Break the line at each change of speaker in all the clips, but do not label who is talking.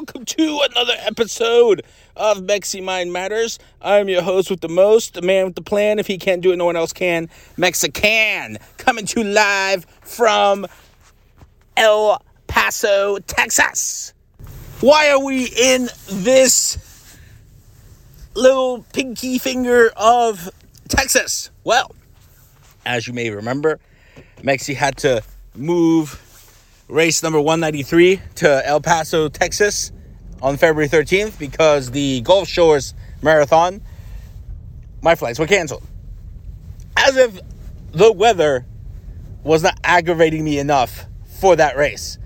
Welcome to another episode of Mexi Mind Matters. I'm your host with the most, the man with the plan. If he can't do it, no one else can. Mexican, coming to live from El Paso, Texas. Why are we in this little pinky finger of Texas? Well, as you may remember, Mexi had to move race number 193 to El Paso, Texas on February 13th because the Gulf Shores Marathon, my flights were canceled. As if the weather was not aggravating me enough for that race.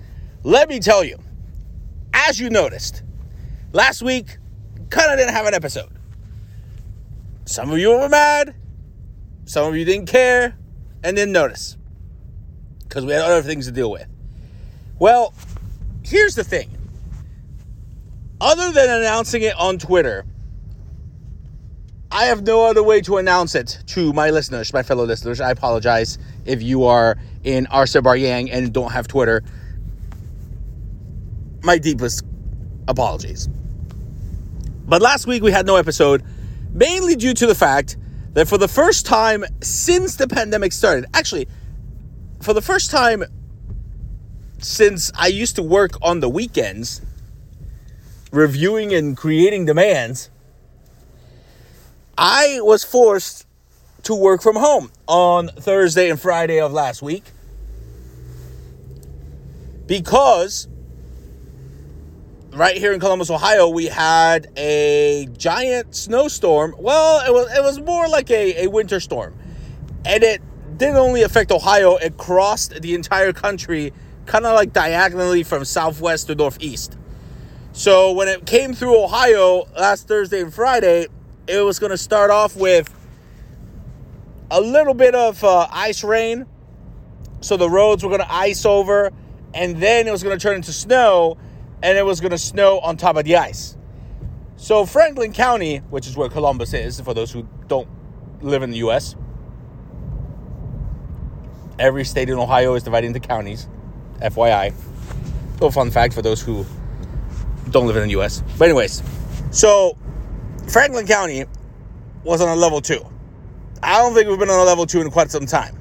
Let me tell you, as you noticed, last week kind of didn't have an episode. Some of you were mad, some of you didn't care, and didn't notice because we had other things to deal with. Well, here's the thing. Other than announcing it on Twitter, I have no other way to announce it to my listeners, my fellow listeners. I apologize if you are in Yang and don't have Twitter. My deepest apologies. But last week we had no episode, mainly due to the fact that for the first time since the pandemic started, actually, for the first time since I used to work on the weekends, reviewing and creating demands, I was forced to work from home on Thursday and Friday of last week because right here in Columbus, Ohio, we had a giant snowstorm. Well, it was it was more like a, a winter storm. And it didn't only affect Ohio, it crossed the entire country kind of like diagonally from southwest to northeast. So when it came through Ohio last Thursday and Friday, it was going to start off with a little bit of uh, ice rain. So the roads were going to ice over, and then it was going to turn into snow, and it was going to snow on top of the ice. So Franklin County, which is where Columbus is, for those who don't live in the U.S., every state in Ohio is divided into counties. FYI. Little fun fact for those who don't live in the US. But, anyways, so Franklin County was on a level two. I don't think we've been on a level two in quite some time.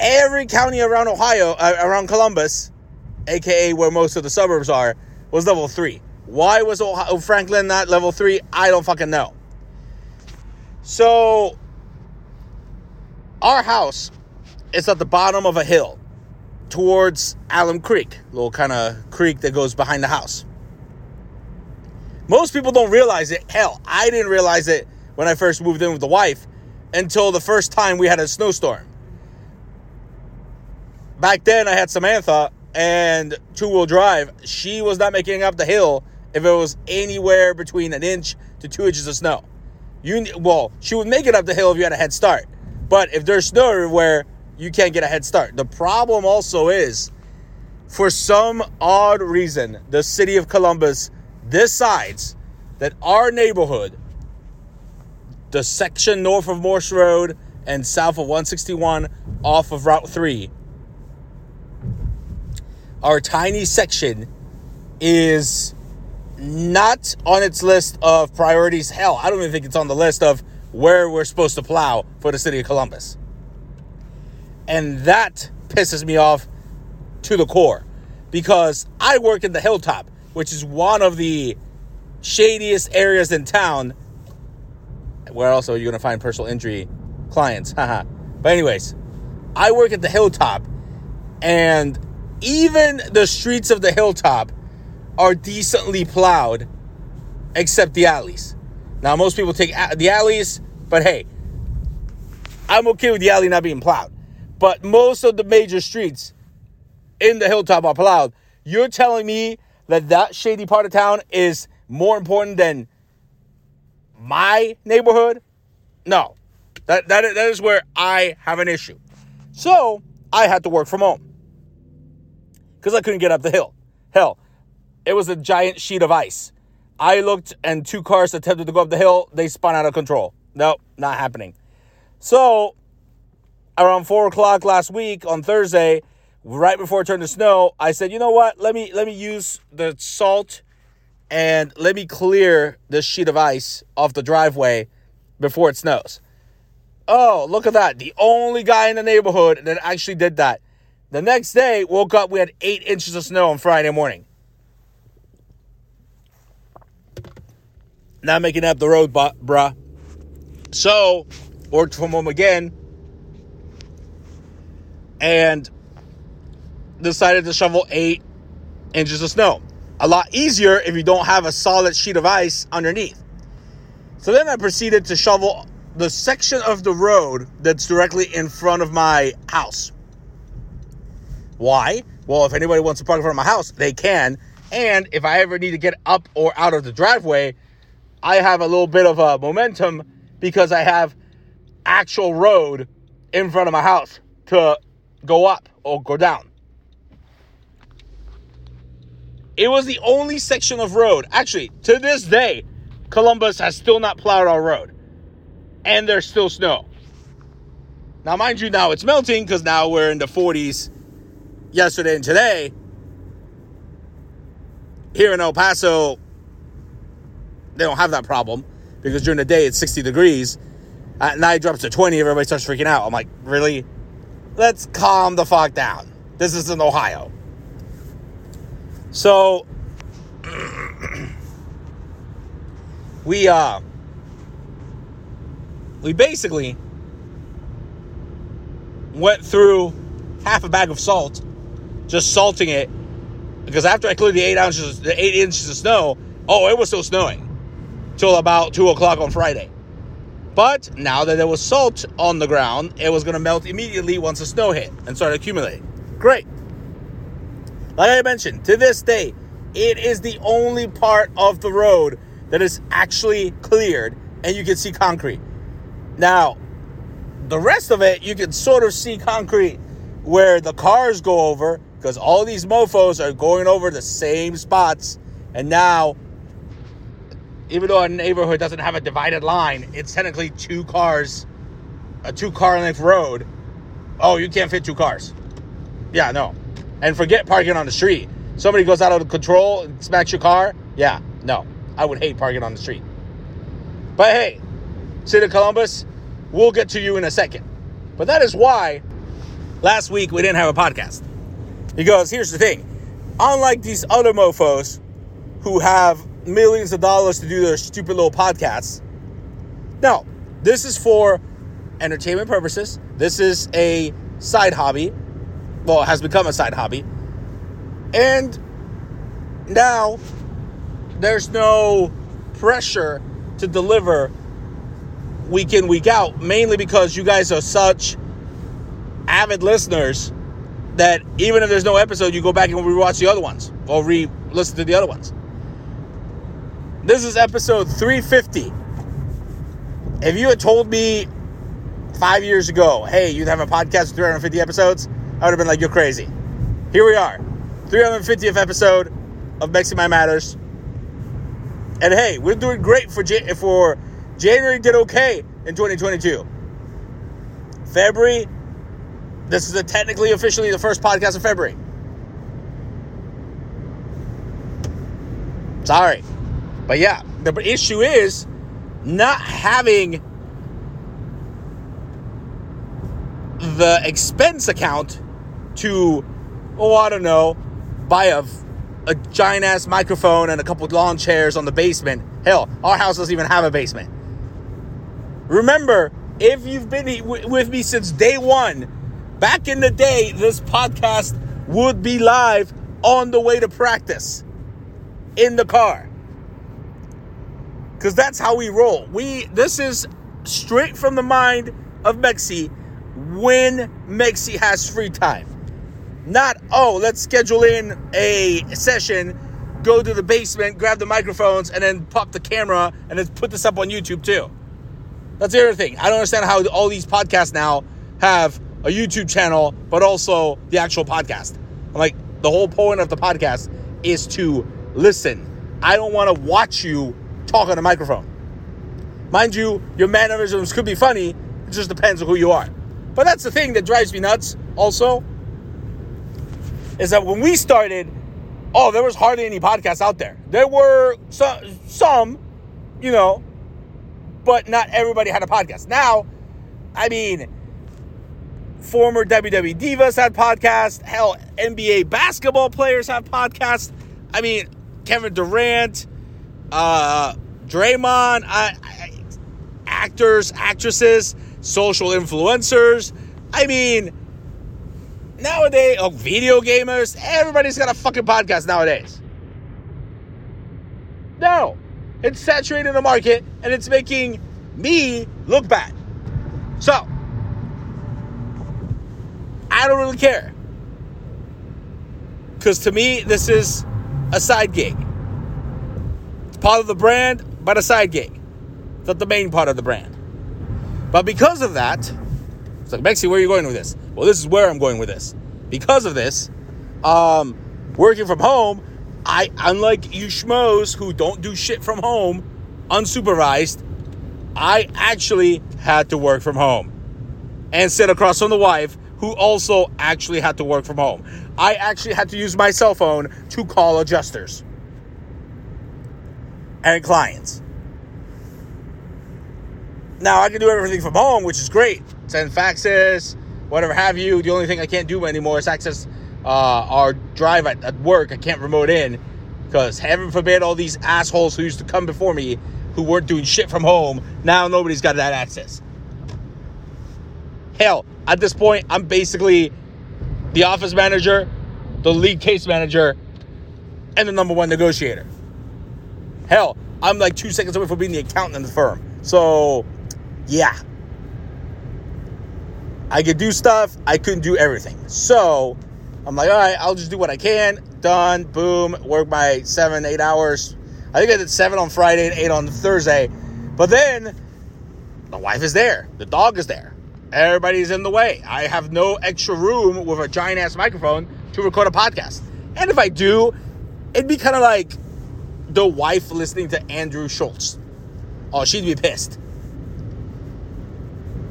Every county around Ohio, uh, around Columbus, aka where most of the suburbs are, was level three. Why was Ohio, Franklin not level three? I don't fucking know. So, our house is at the bottom of a hill towards Alum Creek, little kind of creek that goes behind the house. Most people don't realize it. Hell, I didn't realize it when I first moved in with the wife until the first time we had a snowstorm. Back then, I had Samantha and two wheel drive. She was not making up the hill if it was anywhere between an inch to two inches of snow. You well, she would make it up the hill if you had a head start. But if there's snow everywhere, you can't get a head start. The problem also is, for some odd reason, the city of Columbus decides that our neighborhood, the section north of Morse Road and south of 161 off of Route 3, our tiny section is not on its list of priorities. Hell, I don't even think it's on the list of where we're supposed to plow for the city of Columbus. And that pisses me off to the core because I work in the hilltop, which is one of the shadiest areas in town. Where else are you going to find personal injury clients? Haha. but, anyways, I work at the hilltop, and even the streets of the hilltop are decently plowed, except the alleys. Now, most people take the alleys, but hey, I'm okay with the alley not being plowed but most of the major streets in the hilltop are plowed. You're telling me that that shady part of town is more important than my neighborhood No. That, that, that is where I have an issue. So I had to work from home because I couldn't get up the hill. Hell, it was a giant sheet of ice. I looked and two cars attempted to go up the hill. They spun out of control. Nope, not happening. So around four o'clock last week on Thursday, right before it turned to snow, I said, you know what? Let me let me use the salt and let me clear this sheet of ice off the driveway before it snows. Oh, look at that. The only guy in the neighborhood that actually did that. The next day, woke up, we had eight inches of snow on Friday morning. Not making up the road, bruh. So, worked from home again and decided to shovel eight inches of snow. A lot easier if you don't have a solid sheet of ice underneath. So then I proceeded to shovel the section of the road that's directly in front of my house. Why? Well, if anybody wants to park in front of my house, they can. And if I ever need to get up or out of the driveway, I have a little bit of a momentum because I have actual road in front of my house to go up or go down. It was the only section of road. Actually, to this day, Columbus has still not plowed our road. And there's still snow. Now, mind you, now it's melting because now we're in the 40s yesterday and today. Here in El Paso, they don't have that problem because during the day it's 60 degrees. At night, it drops to 20. Everybody starts freaking out. I'm like, really? Let's calm the fuck down. This is in Ohio. So we uh we basically went through half a bag of salt, just salting it, because after I cleared the eight ounces, the eight inches of snow, oh, it was still snowing till about two o'clock on Friday. But now that there was salt on the ground, it was going to melt immediately once the snow hit and started accumulating. Great. Like I mentioned, to this day, it is the only part of the road that is actually cleared and you can see concrete. Now, the rest of it, you can sort of see concrete where the cars go over because all these mofos are going over the same spots. And now even though a neighborhood doesn't have a divided line, it's technically two cars, a two car length road. Oh, you can't fit two cars. Yeah, no. And forget parking on the street. Somebody goes out of control and smacks your car. Yeah, no. I would hate parking on the street. But hey, City of Columbus, we'll get to you in a second. But that is why last week we didn't have a podcast. Because here's the thing unlike these other mofos who have millions of dollars to do their stupid little podcasts. Now, this is for entertainment purposes. This is a side hobby. Well, it has become a side hobby. And now there's no pressure to deliver week in, week out, mainly because you guys are such avid listeners that even if there's no episode, you go back and rewatch the other ones or re listen to the other ones. This is episode 350. If you had told me five years ago, hey, you'd have a podcast with 350 episodes, I would have been like, you're crazy. Here we are, 350th episode of Mexi Mind Matters. And hey, we're doing great for Jan- for January. Did okay in 2022. February, this is technically officially the first podcast of February. Sorry. But yeah, the issue is not having the expense account to, oh, I don't know, buy a, a giant ass microphone and a couple lawn chairs on the basement. Hell, our house doesn't even have a basement. Remember, if you've been with me since day one, back in the day, this podcast would be live on the way to practice in the car because that's how we roll. We this is straight from the mind of Mexi when Mexi has free time. Not oh, let's schedule in a session, go to the basement, grab the microphones, and then pop the camera and then put this up on YouTube too. That's the other thing. I don't understand how all these podcasts now have a YouTube channel, but also the actual podcast. I'm like, the whole point of the podcast is to listen. I don't want to watch you talk on a microphone. Mind you, your mannerisms could be funny. It just depends on who you are. But that's the thing that drives me nuts also is that when we started, oh, there was hardly any podcasts out there. There were some, some you know, but not everybody had a podcast. Now, I mean, former WWE divas had podcasts. Hell, NBA basketball players have podcasts. I mean, Kevin Durant, uh, Draymond, I, I, actors, actresses, social influencers. I mean, nowadays, oh, video gamers, everybody's got a fucking podcast nowadays. No, it's saturating the market and it's making me look bad. So, I don't really care. Because to me, this is a side gig. Part of the brand, but a side gig. It's not the main part of the brand. But because of that, it's like, Mexi, where are you going with this? Well, this is where I'm going with this. Because of this, um, working from home, I, unlike you schmoes who don't do shit from home, unsupervised, I actually had to work from home and sit across from the wife who also actually had to work from home. I actually had to use my cell phone to call adjusters and clients. Now I can do everything from home, which is great. Send faxes, whatever have you. The only thing I can't do anymore is access uh, our drive at, at work. I can't remote in because heaven forbid all these assholes who used to come before me who weren't doing shit from home. Now nobody's got that access. Hell, at this point, I'm basically the office manager, the lead case manager, and the number one negotiator. Hell, I'm like two seconds away from being the accountant in the firm. So, yeah. I could do stuff, I couldn't do everything. So, I'm like, all right, I'll just do what I can. Done, boom, work my seven, eight hours. I think I did seven on Friday and eight on Thursday. But then, the wife is there, the dog is there. Everybody's in the way. I have no extra room with a giant ass microphone to record a podcast. And if I do, it'd be kind of like the wife listening to Andrew Schulz. Oh, she'd be pissed.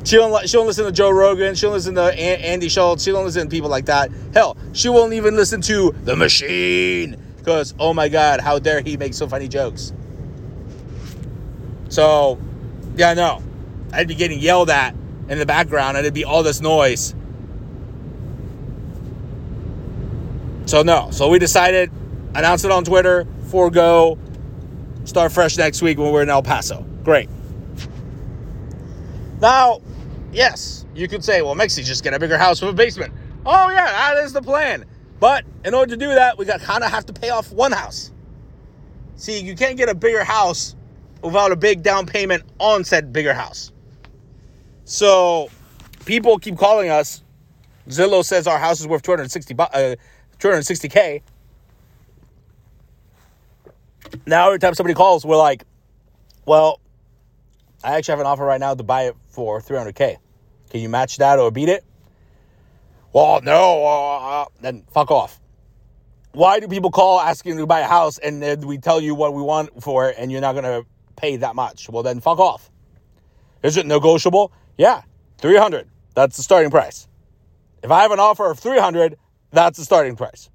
She don't, she don't listen to Joe Rogan. She don't listen to Andy Schulz. She don't listen to people like that. Hell, she won't even listen to The Machine. Because, oh my God, how dare he make so funny jokes. So, yeah, no. I'd be getting yelled at in the background and it'd be all this noise. So no. So we decided, announce it on Twitter, forego, start fresh next week when we're in El Paso. Great. Now, yes, you could say, well, Mexi, just get a bigger house with a basement. Oh yeah, that is the plan. But in order to do that, we got kind of have to pay off one house. See, you can't get a bigger house without a big down payment on said bigger house. So people keep calling us. Zillow says our house is worth 260 uh, 260k. Now every time somebody calls, we're like, "Well, I actually have an offer right now to buy it for 300k. Can you match that or beat it?" Well, no. Uh, uh, then fuck off. Why do people call asking to buy a house and then we tell you what we want for it and you're not gonna pay that much? Well, then fuck off. Is it negotiable? Yeah, 300. That's the starting price. If I have an offer of 300, that's the starting price.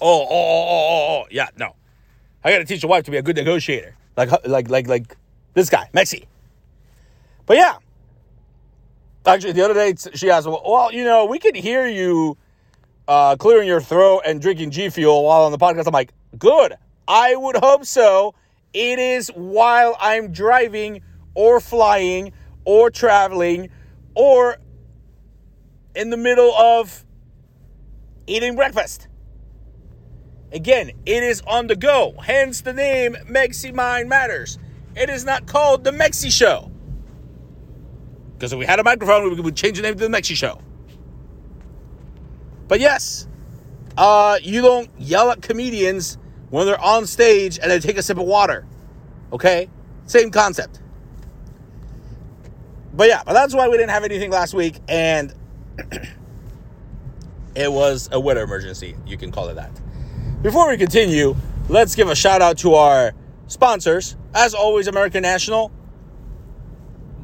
Oh, oh, oh, oh, oh, yeah, no. I got to teach a wife to be a good negotiator. Like, like, like, like this guy, Mexi. But yeah. Actually, the other day she asked, well, you know, we could hear you uh, clearing your throat and drinking G Fuel while on the podcast. I'm like, good. I would hope so. It is while I'm driving or flying or traveling or in the middle of eating breakfast. Again, it is on the go, hence the name Mexi Mind Matters. It is not called the Mexi Show. Because if we had a microphone, we would change the name to the Mexi Show. But yes, uh, you don't yell at comedians when they're on stage and they take a sip of water. Okay? Same concept. but yeah, but that's why we didn't have anything last week, and it was a weather emergency. You can call it that. Before we continue, let's give a shout out to our sponsors. As always, American National.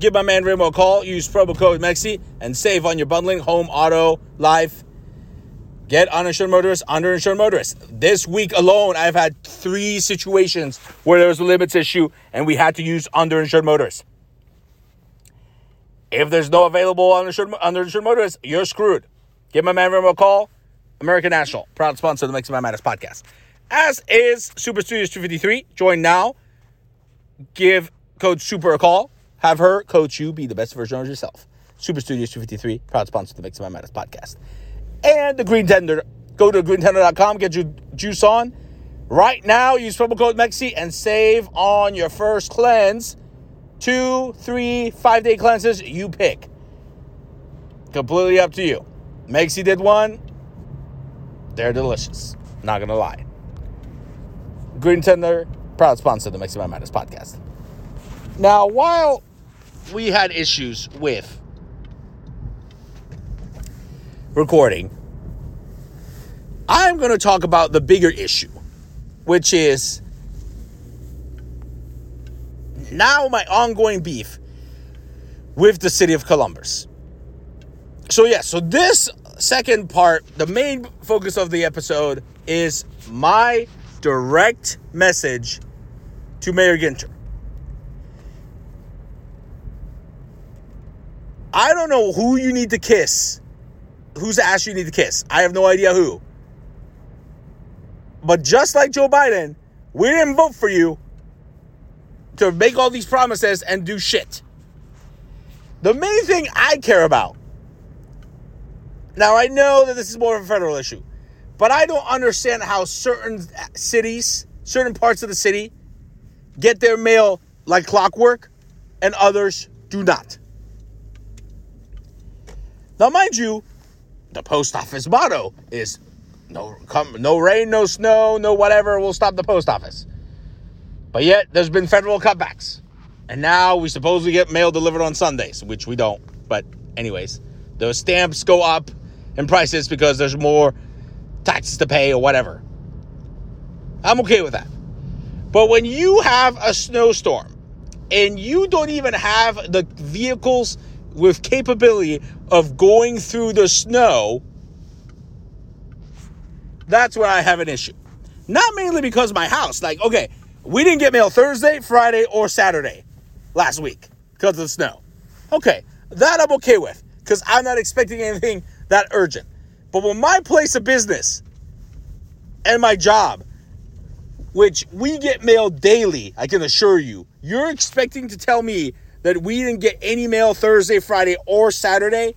Give my man Remo a call. Use promo code MEXI and save on your bundling, home, auto, life. Get uninsured motorists, underinsured motorists. This week alone, I've had three situations where there was a limits issue and we had to use underinsured motorists. If there's no available uninsured, underinsured motorists, you're screwed. Give my man Remo a call. American National, proud sponsor of the Mexi Mind Matters podcast. As is Super Studios 253. Join now. Give Coach Super a call. Have her coach you be the best version of yourself. Super Studios 253, proud sponsor of the Mexi Mind Matters podcast. And the Green Tender. Go to greentender.com, get your juice on. Right now, use promo code MEXI and save on your first cleanse. Two, three, five day cleanses, you pick. Completely up to you. Mexi did one. They're delicious. Not gonna lie. Green Tender, proud sponsor of the Mexi Mind Matters podcast. Now, while we had issues with recording, I'm going to talk about the bigger issue, which is now my ongoing beef with the city of Columbus. So, yeah, so this second part, the main focus of the episode is my direct message to Mayor Ginther. I don't know who you need to kiss, whose ass you need to kiss. I have no idea who. But just like Joe Biden, we didn't vote for you to make all these promises and do shit. The main thing I care about. Now, I know that this is more of a federal issue, but I don't understand how certain cities, certain parts of the city, get their mail like clockwork and others do not. Now, mind you, the post office motto is no come no rain, no snow, no whatever will stop the post office. But yet there's been federal cutbacks. And now we supposedly get mail delivered on Sundays, which we don't. But anyways, those stamps go up in prices because there's more taxes to pay or whatever. I'm okay with that. But when you have a snowstorm and you don't even have the vehicles with capability of going through the snow, that's where I have an issue. Not mainly because my house. Like, okay, we didn't get mail Thursday, Friday, or Saturday last week because of the snow. Okay, that I'm okay with because I'm not expecting anything that urgent. But when my place of business and my job, which we get mail daily, I can assure you, you're expecting to tell me that we didn't get any mail Thursday, Friday, or Saturday,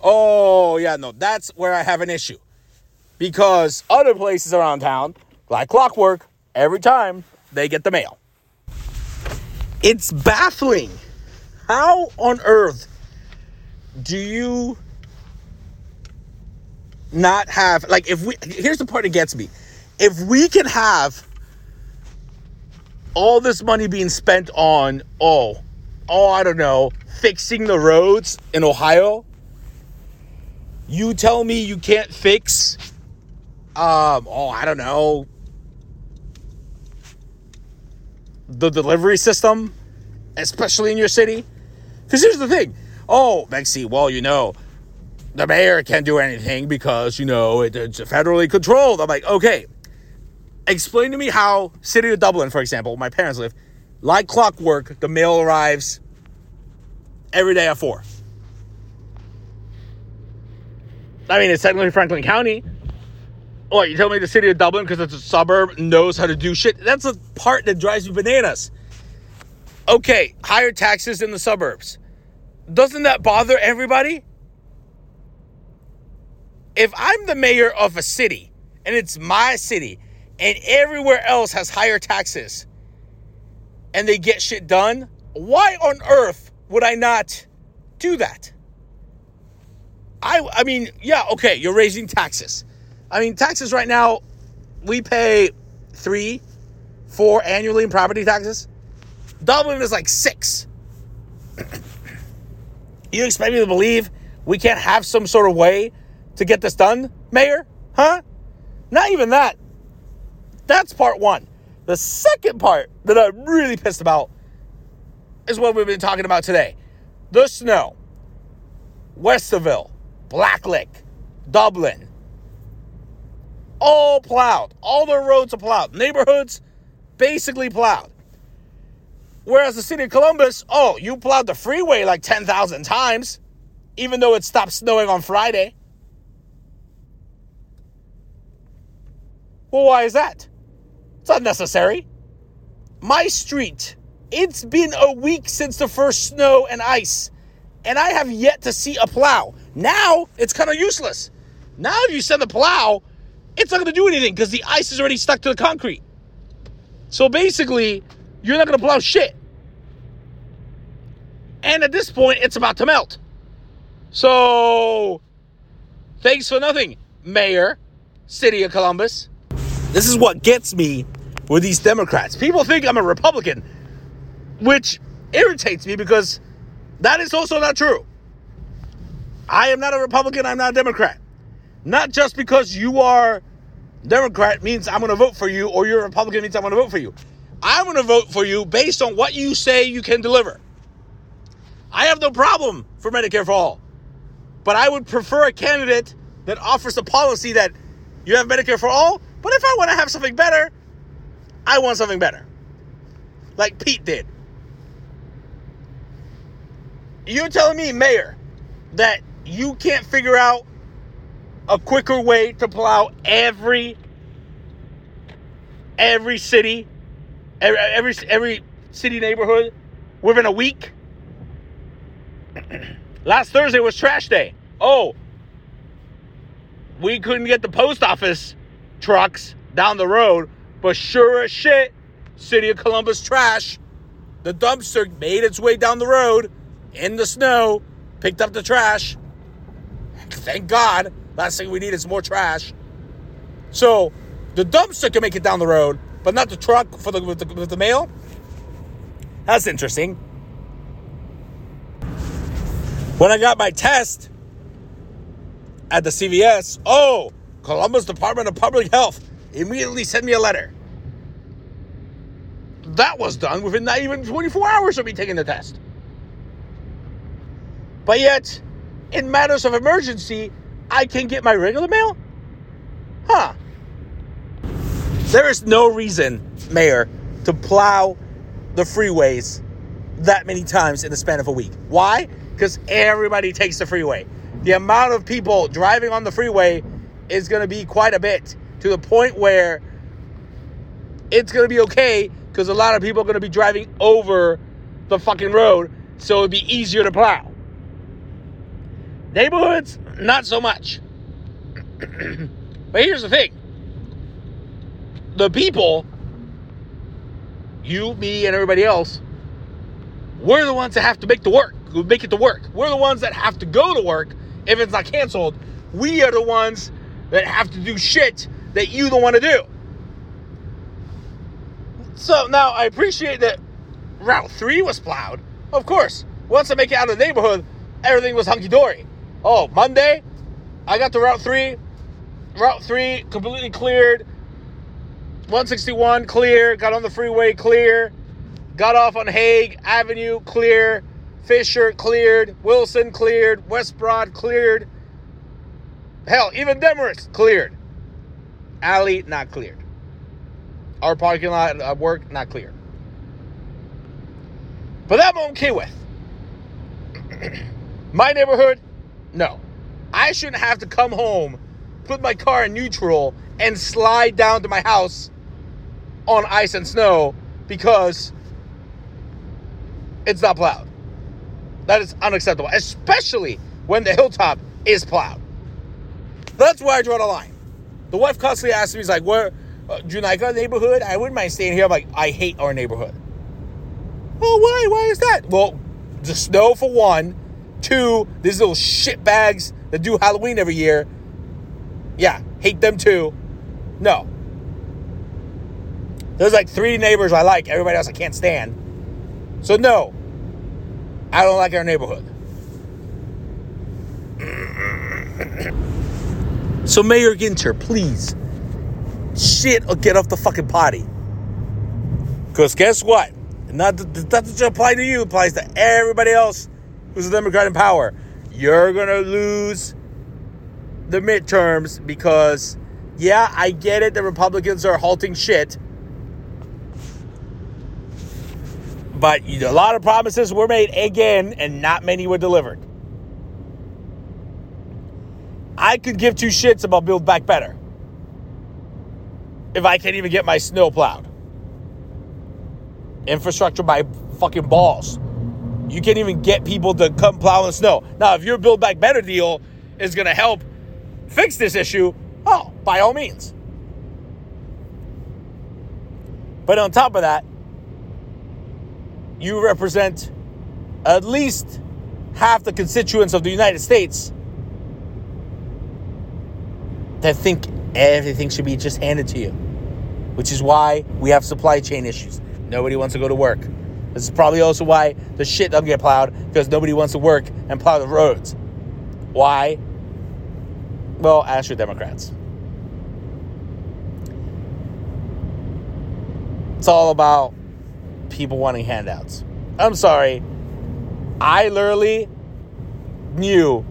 oh, yeah, no, that's where I have an issue. Because other places around town, like clockwork, every time they get the mail. It's baffling. How on earth do you not have, like, if we, here's the part that gets me. If we can have all this money being spent on, oh, oh, I don't know, fixing the roads in Ohio. You tell me you can't fix, um, oh, I don't know, the delivery system, especially in your city? Because here's the thing. Oh, Mexi, well, you know, the mayor can't do anything because, you know, it, it's federally controlled. I'm like, okay, explain to me how city of Dublin, for example, my parents live, like clockwork, the mail arrives every day at 4. I mean, it's technically Franklin County. Oh, you tell me the city of Dublin, because it's a suburb, knows how to do shit? That's the part that drives me bananas. Okay, higher taxes in the suburbs. Doesn't that bother everybody? If I'm the mayor of a city and it's my city and everywhere else has higher taxes and they get shit done, why on earth would I not do that? I I mean, yeah, okay, you're raising taxes. I mean, taxes right now, we pay three, four annually in property taxes. Dublin is like six. You expect me to believe we can't have some sort of way to get this done, Mayor? Huh? Not even that. That's part one. The second part that I'm really pissed about is what we've been talking about today the snow. Westerville, Blacklick, Dublin, all plowed. All the roads are plowed. Neighborhoods basically plowed. Whereas the city of Columbus, oh, you plowed the freeway like 10,000 times, even though it stopped snowing on Friday. Well, why is that? It's unnecessary. My street, it's been a week since the first snow and ice, and I have yet to see a plow. Now it's kind of useless. Now, if you send a plow, it's not going to do anything because the ice is already stuck to the concrete. So basically, you're not going to plow shit. And at this point, it's about to melt. So, thanks for nothing, Mayor, City of Columbus. This is what gets me with these Democrats. People think I'm a Republican, which irritates me because that is also not true. I am not a Republican, I'm not a Democrat. Not just because you are Democrat means I'm going to vote for you, or you're a Republican means I'm going to vote for you. I'm going to vote for you based on what you say you can deliver. I have no problem for Medicare for all, but I would prefer a candidate that offers a policy that you have Medicare for all, but if I want to have something better, I want something better. Like Pete did. You're telling me, Mayor, that you can't figure out a quicker way to plow every every city, every every, every city neighborhood within a week. Last Thursday was trash day. Oh, we couldn't get the post office trucks down the road, but sure as shit, City of Columbus trash, the dumpster made its way down the road in the snow, picked up the trash. Thank God. Last thing we need is more trash. So the dumpster can make it down the road, but not the truck for the with the, with the mail. That's interesting. When I got my test at the CVS, oh, Columbus Department of Public Health immediately sent me a letter. That was done within not even 24 hours of me taking the test. But yet, in matters of emergency, I can get my regular mail? Huh. There is no reason, Mayor, to plow the freeways that many times in the span of a week. Why? Because everybody takes the freeway. The amount of people driving on the freeway is going to be quite a bit to the point where it's going to be okay because a lot of people are going to be driving over the fucking road, so it'd be easier to plow. Neighborhoods, not so much. but here's the thing the people, you, me, and everybody else, we're the ones that have to make the work, make it to work. We're the ones that have to go to work if it's not canceled. We are the ones that have to do shit that you don't want to do. So now I appreciate that Route 3 was plowed. Of course, once I make it out of the neighborhood, everything was hunky dory. Oh, Monday, I got to Route 3. Route 3 completely cleared. 161 clear. Got on the freeway clear. Got off on Hague Avenue clear. Fisher cleared. Wilson cleared. West Broad cleared. Hell, even Demorest cleared. Alley not cleared. Our parking lot at work not cleared. But that I'm okay with. My neighborhood, no. I shouldn't have to come home, put my car in neutral, and slide down to my house on ice and snow because it's not plowed. That is unacceptable, especially when the hilltop is plowed. That's where I draw the line. The wife constantly asks me, "He's like, where uh, do you like our neighborhood? I wouldn't mind staying here." I'm like, "I hate our neighborhood." Oh, why? Why is that? Well, the snow for one. Two, these little shit bags that do Halloween every year. Yeah, hate them too. No. There's like three neighbors I like, everybody else I can't stand. So, no, I don't like our neighborhood. so, Mayor Ginther, please, shit or get off the fucking potty. Because guess what? Not that doesn't apply to you, applies to everybody else who's a Democrat in power. You're going to lose the midterms because, yeah, I get it. The Republicans are halting shit. But a lot of promises were made again, and not many were delivered. I could give two shits about Build Back Better if I can't even get my snow plowed. Infrastructure by fucking balls. You can't even get people to come plow the snow. Now, if your Build Back Better deal is going to help fix this issue, oh, by all means. But on top of that, you represent at least half the constituents of the United States that think everything should be just handed to you, which is why we have supply chain issues. Nobody wants to go to work. This is probably also why the shit doesn't get plowed because nobody wants to work and plow the roads. Why? Well, ask your Democrats. It's all about people wanting handouts. I'm sorry. I literally knew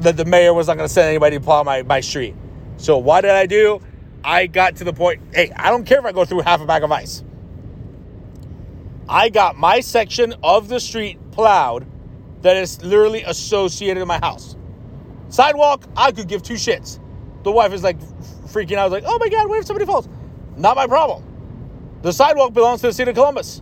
that the mayor was not going to send anybody to plow my, my street. So what did I do? I got to the point, hey, I don't care if I go through half a bag of ice. I got my section of the street plowed that is literally associated with my house. Sidewalk, I could give two shits. The wife is like freaking out, like, oh my God, what if somebody falls? Not my problem. The sidewalk belongs to the city of Columbus.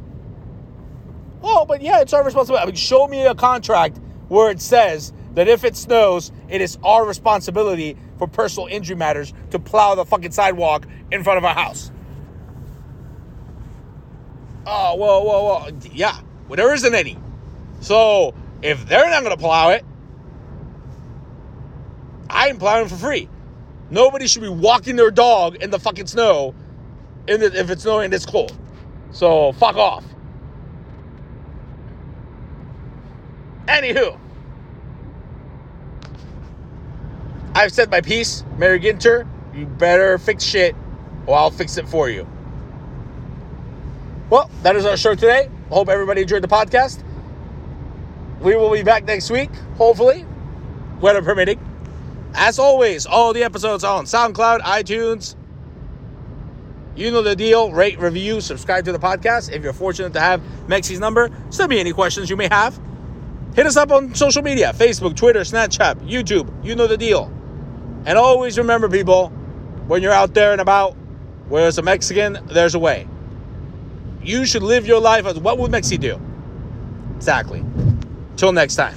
Oh, but yeah, it's our responsibility. I mean, show me a contract where it says that if it snows, it is our responsibility for personal injury matters to plow the fucking sidewalk in front of our house. Oh, whoa, whoa, whoa. Yeah, well, there isn't any. So if they're not going to plow it, I'm plowing for free. Nobody should be walking their dog in the fucking snow in the, if it's snowing this cold. So fuck off. Anywho, I've said my piece. Mayor Ginther, you better fix shit or I'll fix it for you. Well, that is our show today. Hope everybody enjoyed the podcast. We will be back next week, hopefully, weather permitting. As always, all the episodes are on SoundCloud, iTunes, you know the deal. Rate, review, subscribe to the podcast. If you're fortunate to have Mexi's number, send me any questions you may have. Hit us up on social media Facebook, Twitter, Snapchat, YouTube. You know the deal. And always remember, people, when you're out there and about, where there's a Mexican, there's a way. You should live your life as what would Mexi do? Exactly. Till next time.